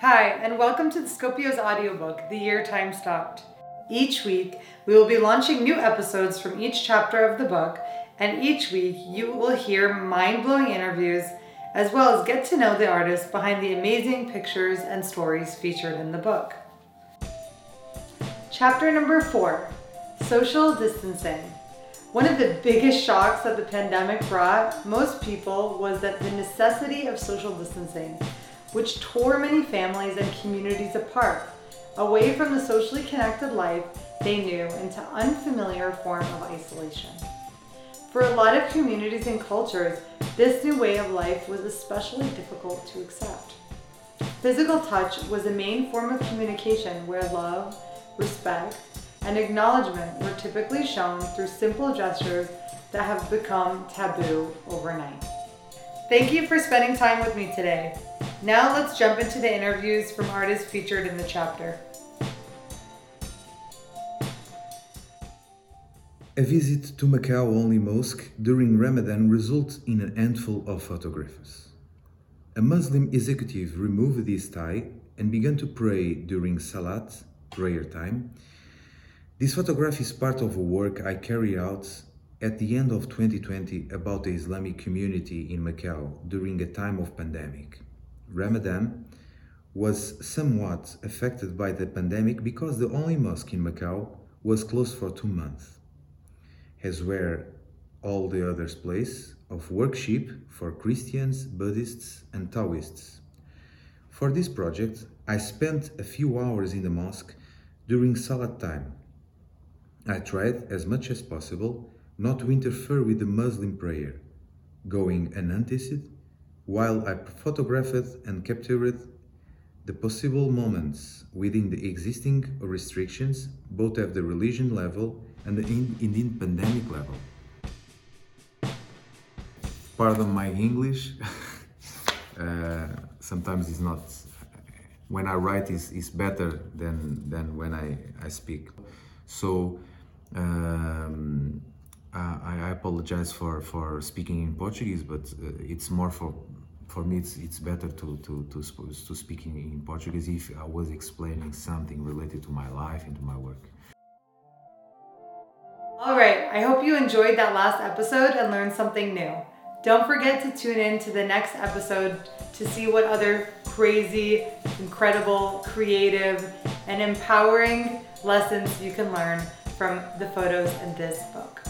Hi, and welcome to the Scopio's audiobook, The Year Time Stopped. Each week, we will be launching new episodes from each chapter of the book, and each week you will hear mind blowing interviews as well as get to know the artists behind the amazing pictures and stories featured in the book. Chapter number four Social Distancing. One of the biggest shocks that the pandemic brought most people was that the necessity of social distancing which tore many families and communities apart, away from the socially connected life they knew into unfamiliar form of isolation. For a lot of communities and cultures, this new way of life was especially difficult to accept. Physical touch was a main form of communication where love, respect, and acknowledgement were typically shown through simple gestures that have become taboo overnight. Thank you for spending time with me today. Now let's jump into the interviews from artists featured in the chapter. A visit to Macau only mosque during Ramadan results in a handful of photographs. A Muslim executive removed his tie and began to pray during Salat, prayer time. This photograph is part of a work I carried out at the end of 2020 about the Islamic community in Macau during a time of pandemic. Ramadan was somewhat affected by the pandemic because the only mosque in Macau was closed for two months, as were all the other places of worship for Christians, Buddhists, and Taoists. For this project, I spent a few hours in the mosque during Salat time. I tried as much as possible not to interfere with the Muslim prayer, going unnoticed while I photographed and captured the possible moments within the existing restrictions, both at the religion level and the in, pandemic level. Pardon my English. uh, sometimes it's not. When I write, is is better than than when I I speak. So. Um, I, I, apologize for, for speaking in Portuguese, but uh, it's more for for me it's it's better to to to, to speak in, in Portuguese if I was explaining something related to my life and to my work. All right, I hope you enjoyed that last episode and learned something new. Don't forget to tune in to the next episode to see what other crazy, incredible, creative, and empowering lessons you can learn from the photos in this book.